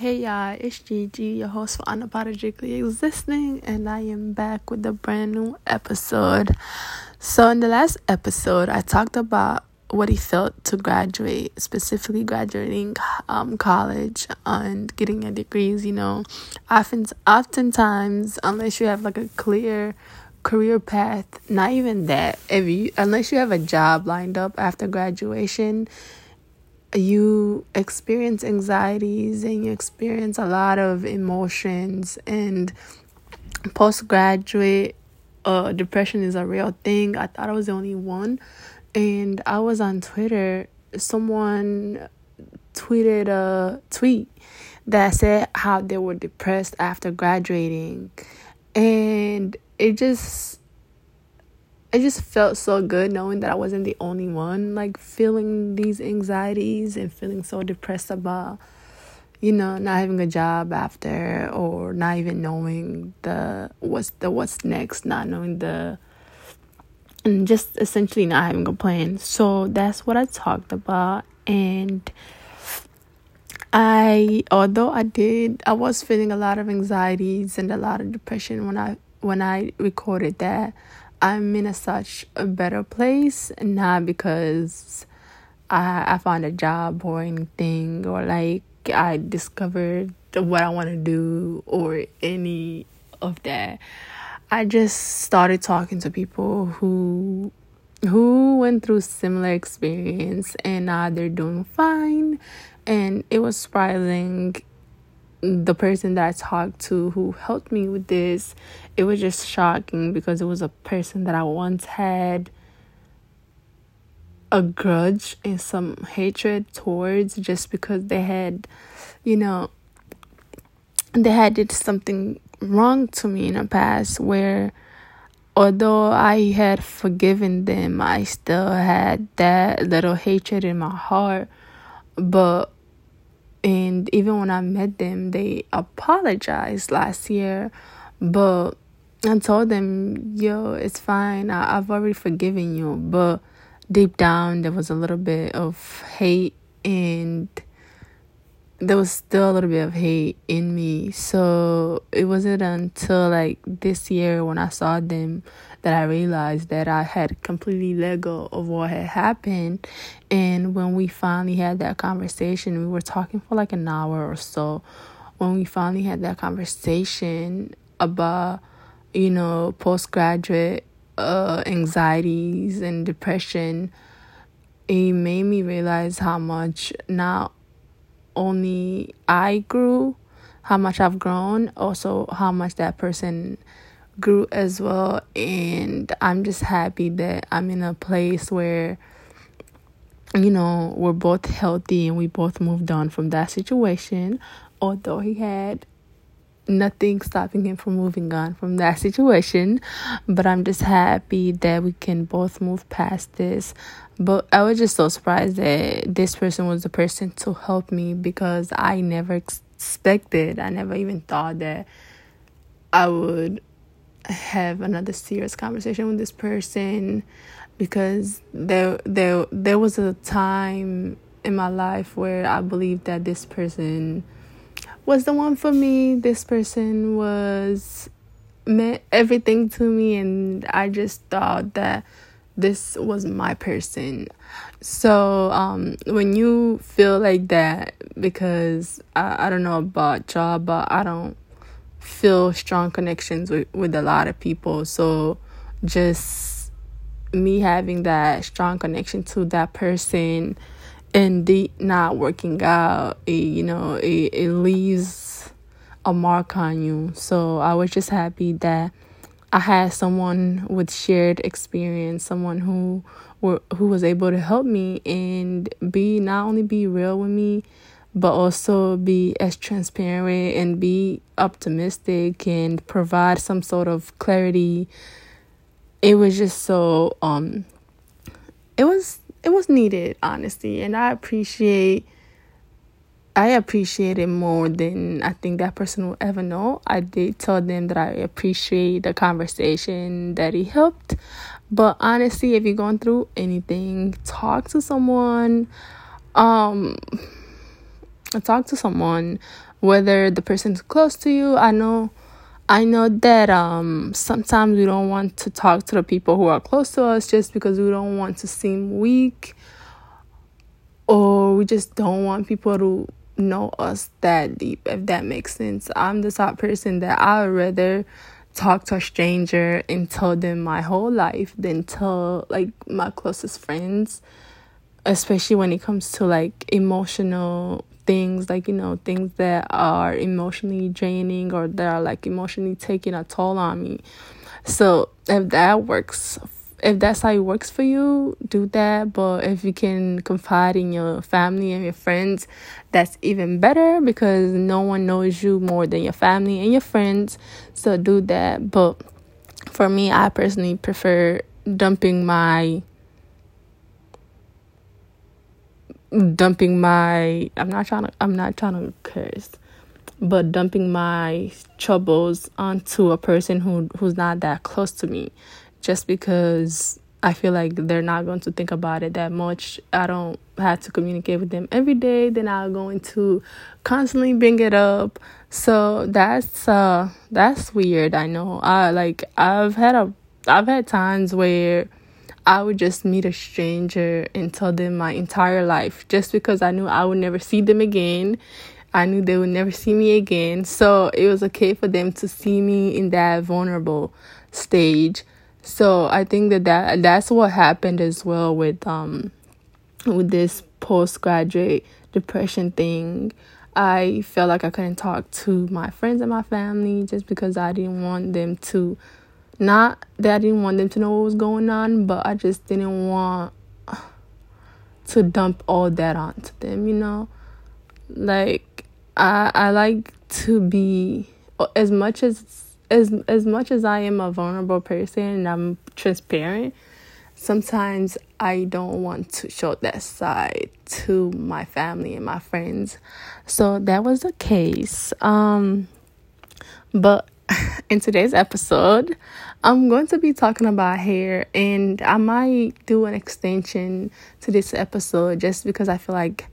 Hey y'all, it's Gigi, your host for Unapologetically Existing, and I am back with a brand new episode. So, in the last episode, I talked about what he felt to graduate, specifically graduating um, college and getting your degrees. You know, often, oftentimes, unless you have like a clear career path, not even that, if you, unless you have a job lined up after graduation, you experience anxieties and you experience a lot of emotions and postgraduate uh depression is a real thing. I thought I was the only one. And I was on Twitter, someone tweeted a tweet that said how they were depressed after graduating. And it just it just felt so good knowing that I wasn't the only one like feeling these anxieties and feeling so depressed about you know not having a job after or not even knowing the what's the what's next not knowing the and just essentially not having a plan. So that's what I talked about. And I although I did I was feeling a lot of anxieties and a lot of depression when I when I recorded that I'm in a such a better place, not because I I found a job or anything, or like I discovered what I want to do or any of that. I just started talking to people who who went through similar experience and now they're doing fine and it was surprising the person that I talked to who helped me with this, it was just shocking because it was a person that I once had a grudge and some hatred towards just because they had, you know, they had did something wrong to me in the past where although I had forgiven them, I still had that little hatred in my heart. But and even when I met them, they apologized last year, but I told them, yo, it's fine. I, I've already forgiven you. But deep down, there was a little bit of hate, and there was still a little bit of hate in me. So it wasn't until like this year when I saw them that I realized that I had completely let go of what had happened. And when we finally had that conversation, we were talking for like an hour or so. When we finally had that conversation about, you know, postgraduate uh, anxieties and depression, it made me realize how much not only I grew, how much I've grown, also how much that person grew as well. And I'm just happy that I'm in a place where you know we're both healthy and we both moved on from that situation. Although he had nothing stopping him from moving on from that situation but i'm just happy that we can both move past this. But i was just so surprised that this person was the person to help me because i never expected i never even thought that i would have another serious conversation with this person because there there there was a time in my life where I believed that this person was the one for me. This person was meant everything to me and I just thought that this was my person. So um when you feel like that because I, I don't know about y'all but I don't feel strong connections with, with a lot of people. So just me having that strong connection to that person the not working out, it, you know, it, it leaves a mark on you. So I was just happy that I had someone with shared experience, someone who were who was able to help me and be not only be real with me but also be as transparent and be optimistic and provide some sort of clarity it was just so um it was it was needed honestly and i appreciate i appreciate it more than i think that person will ever know. I did tell them that i appreciate the conversation that he helped but honestly if you're going through anything talk to someone um talk to someone whether the person's close to you. I know i know that um sometimes we don't want to talk to the people who are close to us just because we don't want to seem weak or we just don't want people to know us that deep if that makes sense. I'm the type of person that i would rather talk to a stranger and tell them my whole life than tell like my closest friends especially when it comes to like emotional things like you know things that are emotionally draining or that are like emotionally taking a toll on me. So if that works if that's how it works for you do that. But if you can confide in your family and your friends that's even better because no one knows you more than your family and your friends. So do that. But for me i personally prefer dumping my dumping my I'm not trying to I'm not trying to curse, but dumping my troubles onto a person who who's not that close to me, just because I feel like they're not going to think about it that much. I don't have to communicate with them every day. They're not going to constantly bring it up. So that's uh that's weird. I know. I like I've had a I've had times where I would just meet a stranger and tell them my entire life just because I knew I would never see them again. I knew they would never see me again. So it was okay for them to see me in that vulnerable stage. So I think that, that that's what happened as well with um with this postgraduate depression thing. I felt like I couldn't talk to my friends and my family just because I didn't want them to not that I didn't want them to know what was going on, but I just didn't want to dump all that onto them, you know? Like I I like to be as much as as as much as I am a vulnerable person and I'm transparent, sometimes I don't want to show that side to my family and my friends. So that was the case. Um but in today's episode, I'm going to be talking about hair, and I might do an extension to this episode just because I feel like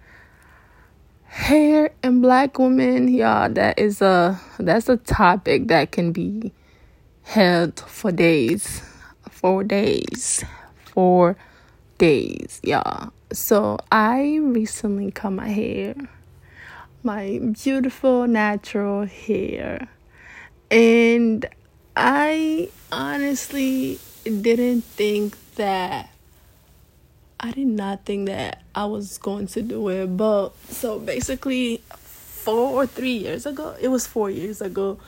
hair and black women, y'all, that is a that's a topic that can be held for days, for days, for days, y'all. So I recently cut my hair, my beautiful natural hair and I honestly didn't think that I did not think that I was going to do it. But so basically, four or three years ago, it was four years ago,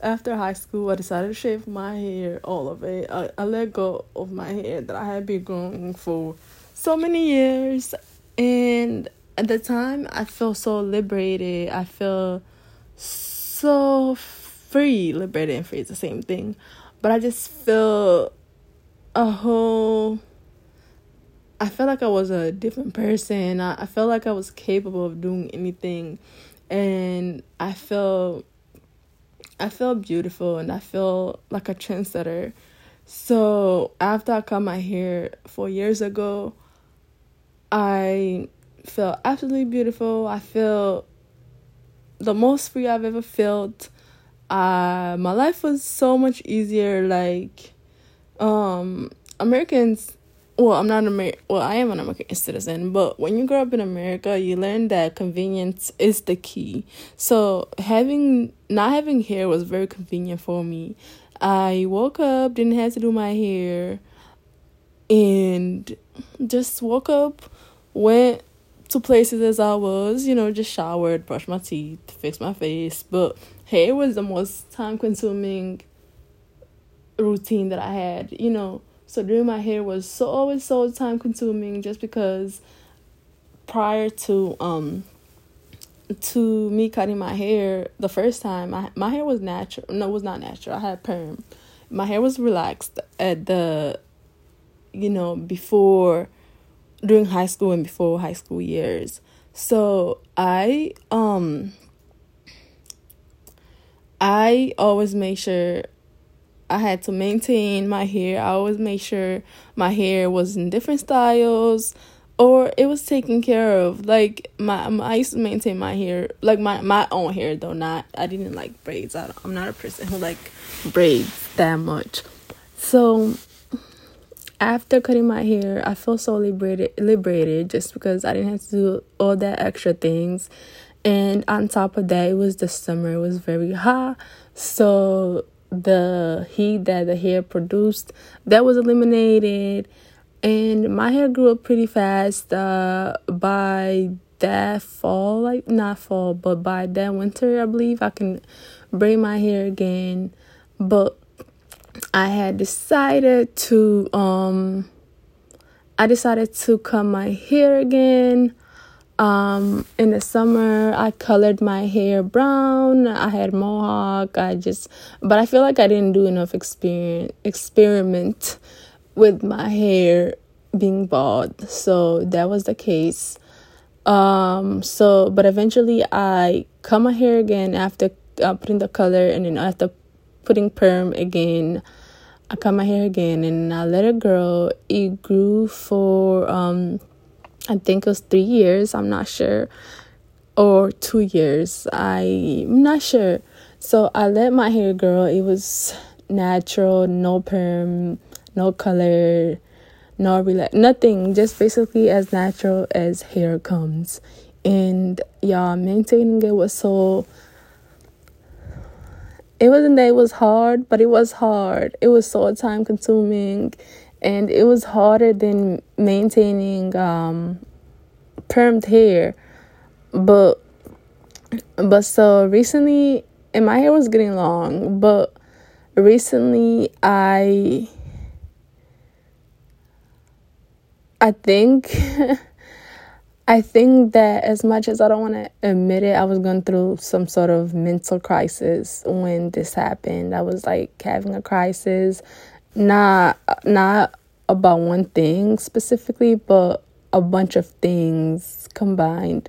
after high school, I decided to shave my hair, all of it. I, I let go of my hair that I had been growing for so many years. And at the time, I felt so liberated. I felt so free, liberated and free is the same thing. But I just feel a whole I felt like I was a different person. I, I felt like I was capable of doing anything and I felt I felt beautiful and I felt like a trendsetter. So after I cut my hair four years ago, I felt absolutely beautiful. I felt the most free I've ever felt uh my life was so much easier like um americans well i'm not Amer- well i am an american citizen but when you grow up in america you learn that convenience is the key. So having not having hair was very convenient for me. I woke up didn't have to do my hair and just woke up went to places as i was you know just showered brushed my teeth fixed my face but hair was the most time consuming routine that I had, you know. So doing my hair was so always so time consuming just because prior to um to me cutting my hair the first time my my hair was natural no it was not natural I had perm my hair was relaxed at the you know before during high school and before high school years so I um I always make sure I had to maintain my hair. I always make sure my hair was in different styles. or it was taken care of. Like my, my, I used to maintain my hair, like my my own hair though. Not I didn't like braids. I I'm not a person who like braids that much. So after cutting my hair, I felt so liberated, liberated just because I didn't have to do all that extra things. And on top of that, it was the summer. It was very hot, so the heat that the hair produced that was eliminated. And my hair grew up pretty fast uh, by that fall like not fall but by that winter i believe i can braid my hair again. But i had decided to um i decided to cut my hair again um in the summer i colored my hair brown i had mohawk i just but i feel like i didn't do enough experience experiment with my hair being bald. So that was the case. Um, so, but eventually I cut my hair again after uh, putting the color and then after putting perm again. I cut my hair again and I let it grow. It grew for, um, I think it was three years. I'm not sure. Or two years. I'm not sure. So I let my hair grow. It was natural, no perm, no color, no relax, nothing, just basically as natural as hair comes. And y'all, maintaining it was so. It wasn't that it was hard, but it was hard. It was so time consuming, and it was harder than maintaining um, permed hair. But but so recently, and my hair was getting long, but recently I I think I think that as much as I don't want to admit it, I was going through some sort of mental crisis when this happened. I was like having a crisis, not not about one thing specifically, but a bunch of things combined.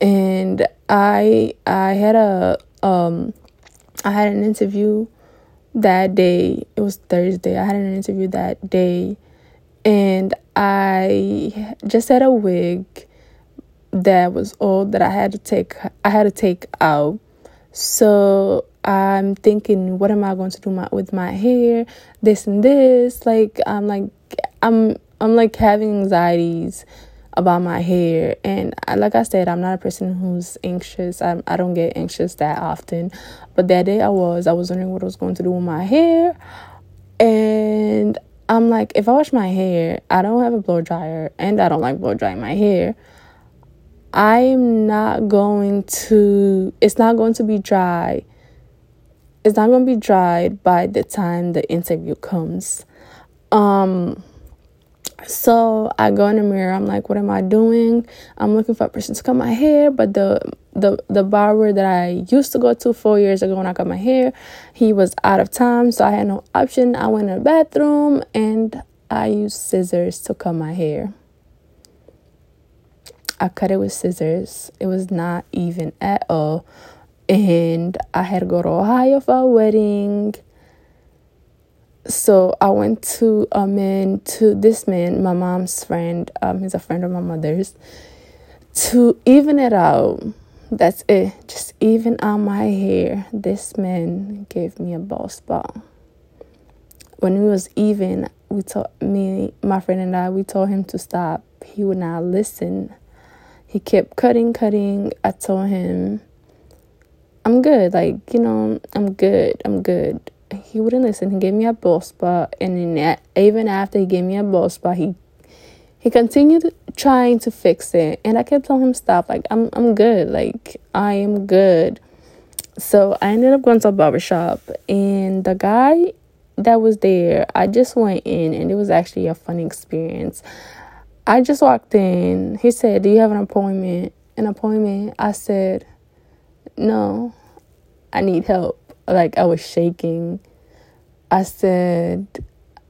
And I I had a um I had an interview that day. It was Thursday. I had an interview that day and I just had a wig that was old that I had to take I had to take out. So I'm thinking, what am I going to do my, with my hair? This and this. Like I'm like I'm I'm like having anxieties about my hair and I, like I said I'm not a person who's anxious I, I don't get anxious that often but that day I was I was wondering what I was going to do with my hair and I'm like, if I wash my hair, I don't have a blow dryer and I don't like blow drying my hair. I'm not going to, it's not going to be dry. It's not going to be dried by the time the interview comes. Um, so I go in the mirror. I'm like, what am I doing? I'm looking for a person to cut my hair, but the the the barber that I used to go to four years ago when I cut my hair, he was out of time, so I had no option. I went in the bathroom and I used scissors to cut my hair. I cut it with scissors. It was not even at all. And I had to go to Ohio for a wedding so I went to a man to this man, my mom's friend. Um, he's a friend of my mother's. To even it out, that's it. Just even out my hair. This man gave me a ball spot. When we was even, we told me, my friend and I, we told him to stop. He would not listen. He kept cutting, cutting. I told him, I'm good. Like you know, I'm good. I'm good he wouldn't listen. He gave me a ball spot, and then even after he gave me a ball spot, he he continued trying to fix it, and I kept telling him stop. Like I'm I'm good. Like I am good. So I ended up going to a barber shop, and the guy that was there, I just went in, and it was actually a funny experience. I just walked in. He said, "Do you have an appointment?" An appointment. I said, "No, I need help." like I was shaking. I said,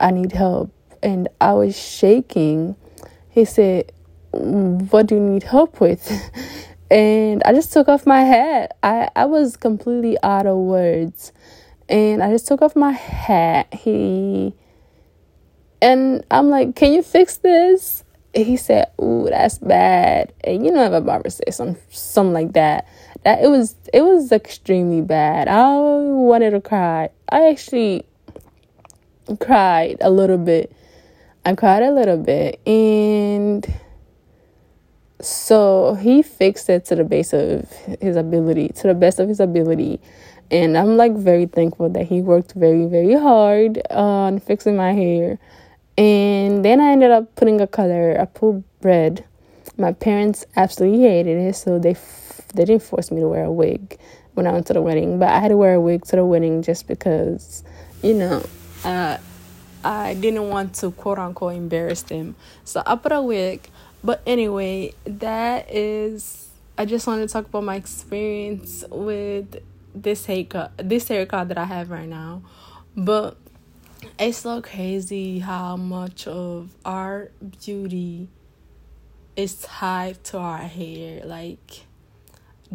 I need help. And I was shaking. He said, What do you need help with? and I just took off my hat. I, I was completely out of words. And I just took off my hat. He and I'm like, Can you fix this? He said, "Ooh, that's bad." And you know, if a barber says some something like that, that it was it was extremely bad. I wanted to cry. I actually cried a little bit. I cried a little bit, and so he fixed it to the base of his ability, to the best of his ability. And I'm like very thankful that he worked very, very hard on fixing my hair. And then I ended up putting a color, I put red. My parents absolutely hated it, so they f- they didn't force me to wear a wig when I went to the wedding. But I had to wear a wig to the wedding just because, you know, uh, I didn't want to quote unquote embarrass them. So I put a wig. But anyway, that is. I just wanted to talk about my experience with this haircut, this haircut that I have right now. But it's so crazy how much of our beauty is tied to our hair. Like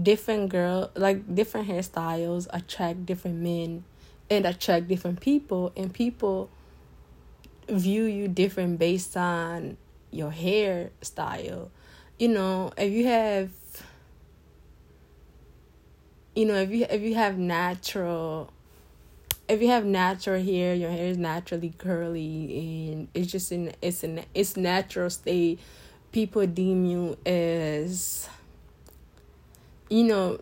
different girl, like different hairstyles attract different men and attract different people, and people view you different based on your hairstyle. You know, if you have you know, if you if you have natural if you have natural hair, your hair is naturally curly and it's just in it's in its natural state, people deem you as you know,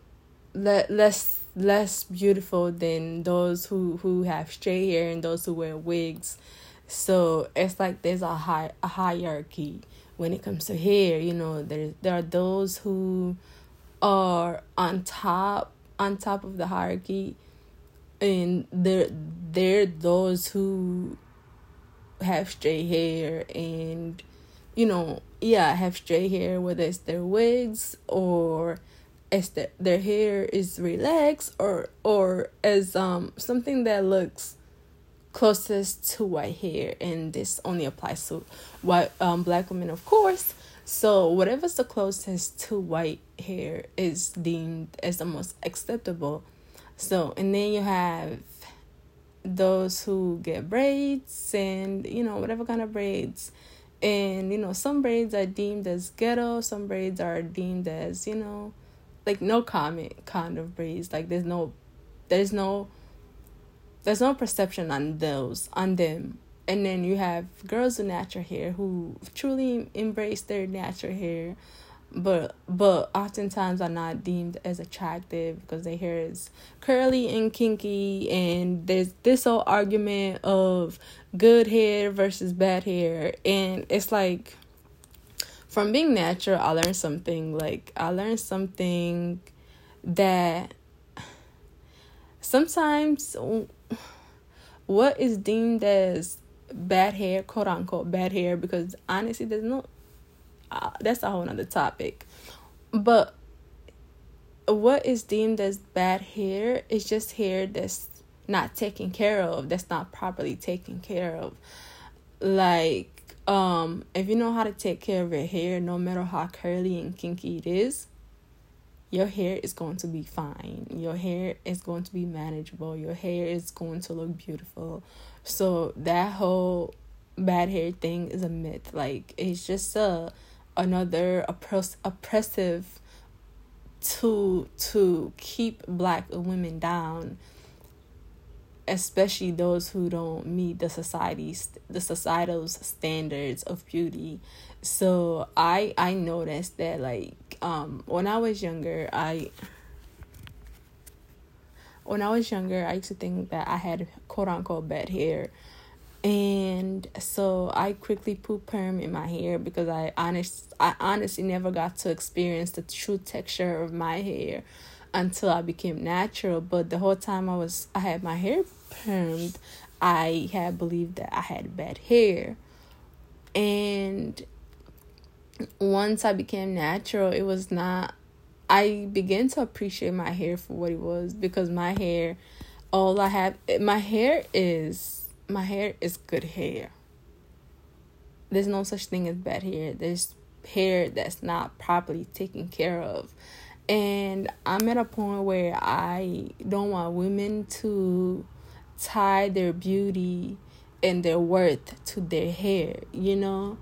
le- less less beautiful than those who who have straight hair and those who wear wigs. So it's like there's a high a hierarchy when it comes to hair. You know, there there are those who are on top on top of the hierarchy and there there those who have straight hair and you know yeah have straight hair whether it's their wigs or as their, their hair is relaxed or or as um something that looks closest to white hair and this only applies to white um black women of course. So whatever's the closest to white hair is deemed as the most acceptable so, and then you have those who get braids and, you know, whatever kind of braids. And, you know, some braids are deemed as ghetto, some braids are deemed as, you know, like no comment kind of braids. Like there's no, there's no, there's no perception on those, on them. And then you have girls with natural hair who truly embrace their natural hair but but oftentimes are not deemed as attractive because their hair is curly and kinky and there's this whole argument of good hair versus bad hair. And it's like from being natural i learned something like i learned something that sometimes what is deemed as bad hair quote unquote bad hair because honestly there's no uh, that's a whole nother topic. But what is deemed as bad hair is just hair that's not taken care of, that's not properly taken care of. Like, um, if you know how to take care of your hair, no matter how curly and kinky it is, your hair is going to be fine. Your hair is going to be manageable. Your hair is going to look beautiful. So that whole bad hair thing is a myth. Like it's just a another oppress- oppressive tool to keep black women down especially those who don't meet the society's the societal's standards of beauty. So i i noticed that like um when i was younger i when i was younger i used to think that i had quote unquote bad hair and so I quickly put perm in my hair because I honest I honestly never got to experience the true texture of my hair until I became natural. But the whole time I was I had my hair permed, I had believed that I had bad hair. And once I became natural, it was not I began to appreciate my hair for what it was because my hair all I have my hair is my hair is good hair. There's no such thing as bad hair. There's hair that's not properly taken care of. And I'm at a point where I don't want women to tie their beauty and their worth to their hair, you know?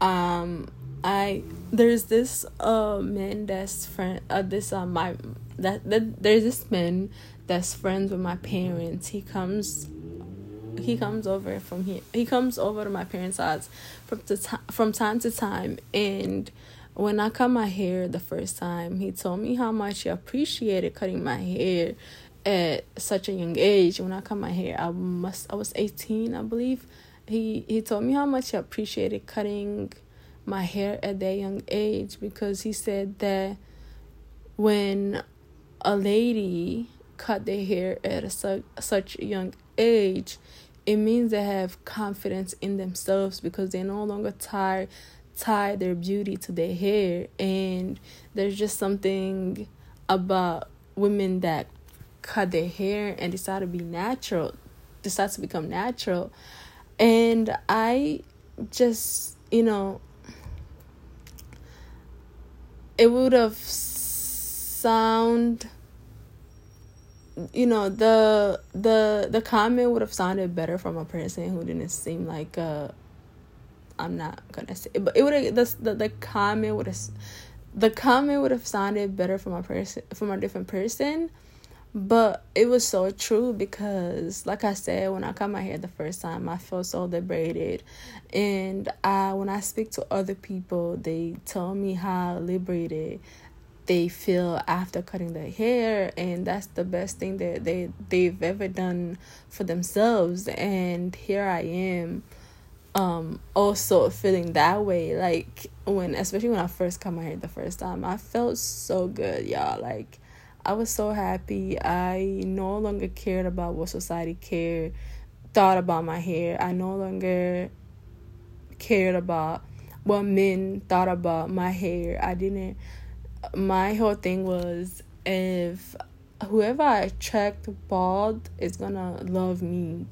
um I there's this uh man that's friend uh this uh my that, that there's this man that's friends with my parents. He comes he comes over from here. He comes over to my parents' house from the time from time to time and when I cut my hair the first time, he told me how much he appreciated cutting my hair at such a young age. When I cut my hair, I must I was 18, I believe. He he told me how much he appreciated cutting my hair at that young age because he said that when a lady cut their hair at a su- such a young age, it means they have confidence in themselves because they no longer tie tie their beauty to their hair. And there's just something about women that cut their hair and decide to be natural decide to become natural. And i just you know it would have sound you know the the the comment would have sounded better from a person who didn't seem like a I'm not gonna say but it would have the, the the comment would have the comment would have sounded better from a person from a different person but it was so true because like i said when i cut my hair the first time i felt so liberated. And i when i speak to other people they tell me how liberated they feel after cutting their hair and that's the best thing that they they've ever done for themselves and here i am um also feeling that way like when especially when i first cut my hair the first time i felt so good y'all like I was so happy. I no longer cared about what society cared, thought about my hair. I no longer cared about what men thought about my hair. I didn't. My whole thing was if whoever I attract bald is gonna love me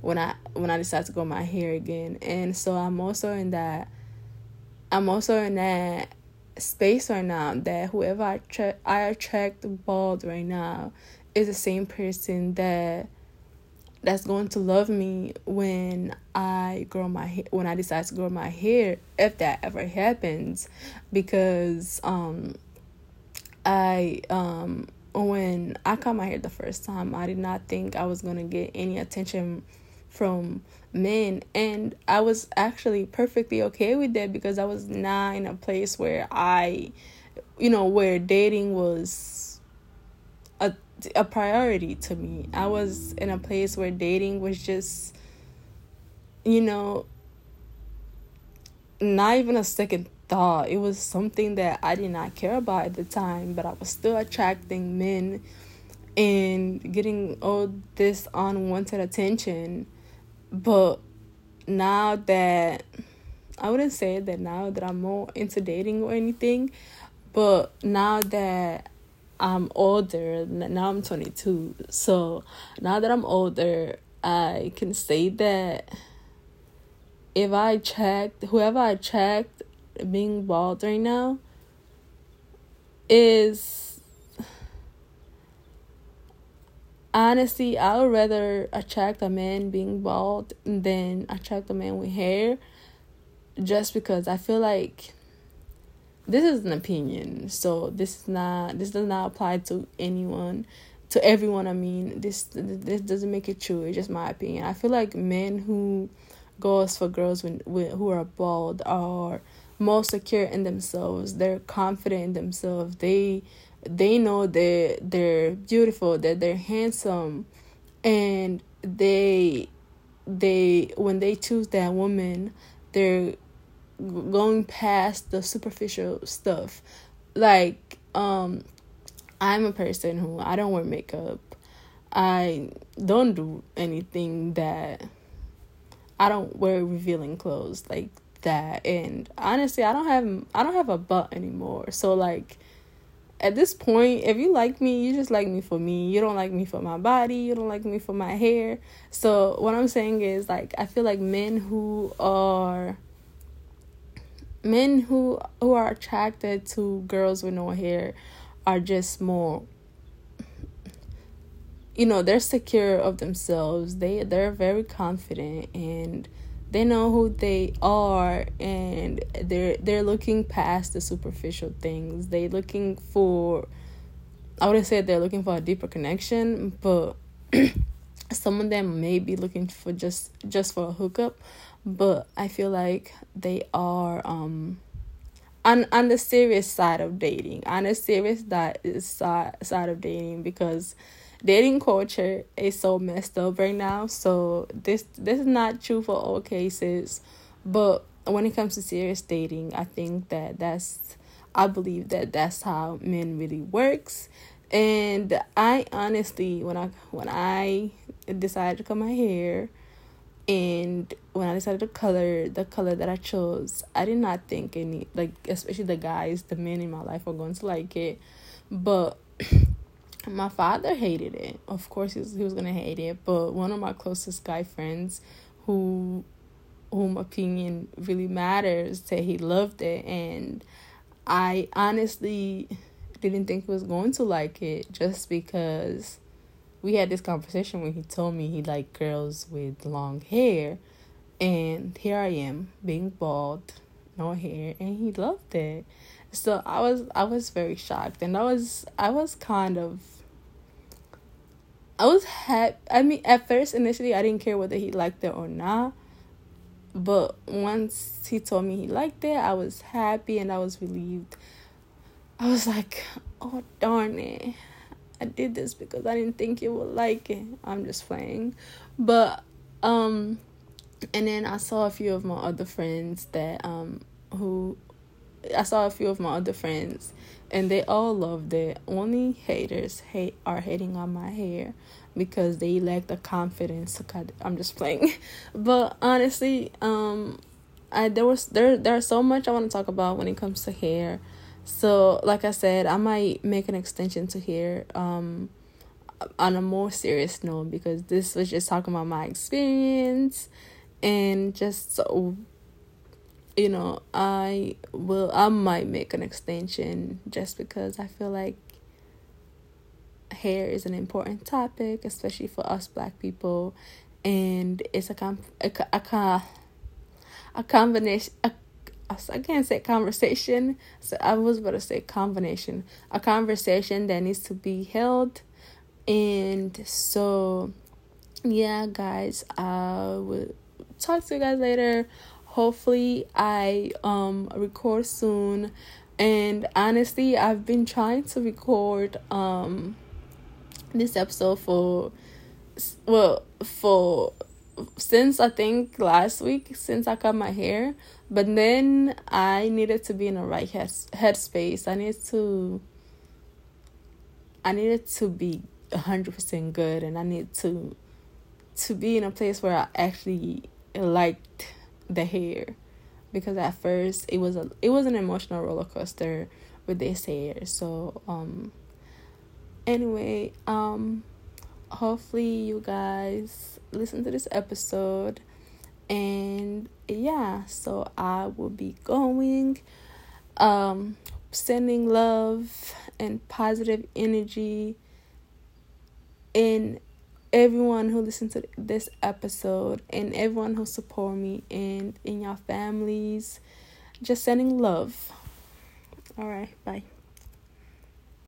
when I when I decide to grow my hair again. And so I'm also in that. I'm also in that space right now that whoever I, I attract bald right now is the same person that that's going to love me when I grow my when I decide to grow my hair if that ever happens because um I um when I cut my hair the first time I did not think I was to get any attention from men and I was actually perfectly okay with that because I was not in a place where I you know where dating was a a priority to me. I was in a place where dating was just you know not even a second thought. It was something that I did not care about at the time, but I was still attracting men and getting all this unwanted attention but now that I wouldn't say that now that I'm more into dating or anything, but now that I'm older, now I'm 22. So now that I'm older, I can say that if I checked, whoever I checked being bald right now is honestly, I would rather attract a man being bald than attract a man with hair just because I feel like this is an opinion. So this is not this does not apply to anyone to everyone. I mean, this this doesn't make it true. It's just my opinion. I feel like men who goes for girls when, when who are bald are more secure in themselves. They're confident in themselves. They they know that they're beautiful, that they're handsome, and they they when they choose that woman, they're going past the superficial stuff. Like um I'm a person who I don't wear makeup. I don't do anything that I don't wear revealing clothes like that and honestly I don't have I don't have a butt anymore. So like at this point, if you like me, you just like me for me. You don't like me for my body. You don't like me for my hair. So what I'm saying is like I feel like men who are men who who are attracted to girls with no hair are just more you know, they're secure of themselves. They they're very confident and they know who they are and they're they're looking past the superficial things. They're looking for i wouldn't say they're looking for a deeper connection but some of them may be looking for just just for a hookup. But i feel like they are um on on the serious side of dating on a serious that is side side of dating because dating culture is so messed up right now. So this this is not true for all cases, but when it comes to serious dating, I think that that's I believe that that's how men really works. And I honestly when I when I decided to cut my hair and when I decided to color the color that I chose, I did not think any like especially the guys, the men in my life were going to like it. But my father hated it. Of course, he was, he was gonna hate it. But one of my closest guy friends, who, whom opinion really matters, said he loved it, and I honestly didn't think he was going to like it just because we had this conversation when he told me he liked girls with long hair, and here I am being bald, no hair, and he loved it. So I was I was very shocked and I was I was kind of I was happy. I mean, at first, initially, I didn't care whether he liked it or not. But once he told me he liked it, I was happy and I was relieved. I was like, oh, darn it. I did this because I didn't think you would like it. I'm just playing. But, um, and then I saw a few of my other friends that, um, who, I saw a few of my other friends and they all loved it. Only haters hate are hating on my hair because they lack the confidence to cut. I'm just playing, but honestly, um, I there was there there's so much I want to talk about when it comes to hair. So like I said, I might make an extension to hair. Um, on a more serious note because this was just talking about my experience and just so you know, I will I might make an extension just because I feel like hair is an important topic, especially for us black people, and it's a com a a, a combination. A, I can't say conversation, so I was about to say combination. A conversation that needs to be held, and so, yeah, guys, I will talk to you guys later hopefully i um record soon. And honestly i've been trying to record um this episode for well for since i think last week since i cut my hair. But then i needed to be in the right head headspace. I needed to i needed to be 100% good. And i need to to be in a place where i actually liked the hair. Because at first it was a it was an emotional roller coaster with this hair. So um anyway um hopefully you guys listen to this episode. And yeah so i will be going um sending love and positive energy in everyone who listened to this episode and everyone who support me and in your families. Just sending love. All right, bye.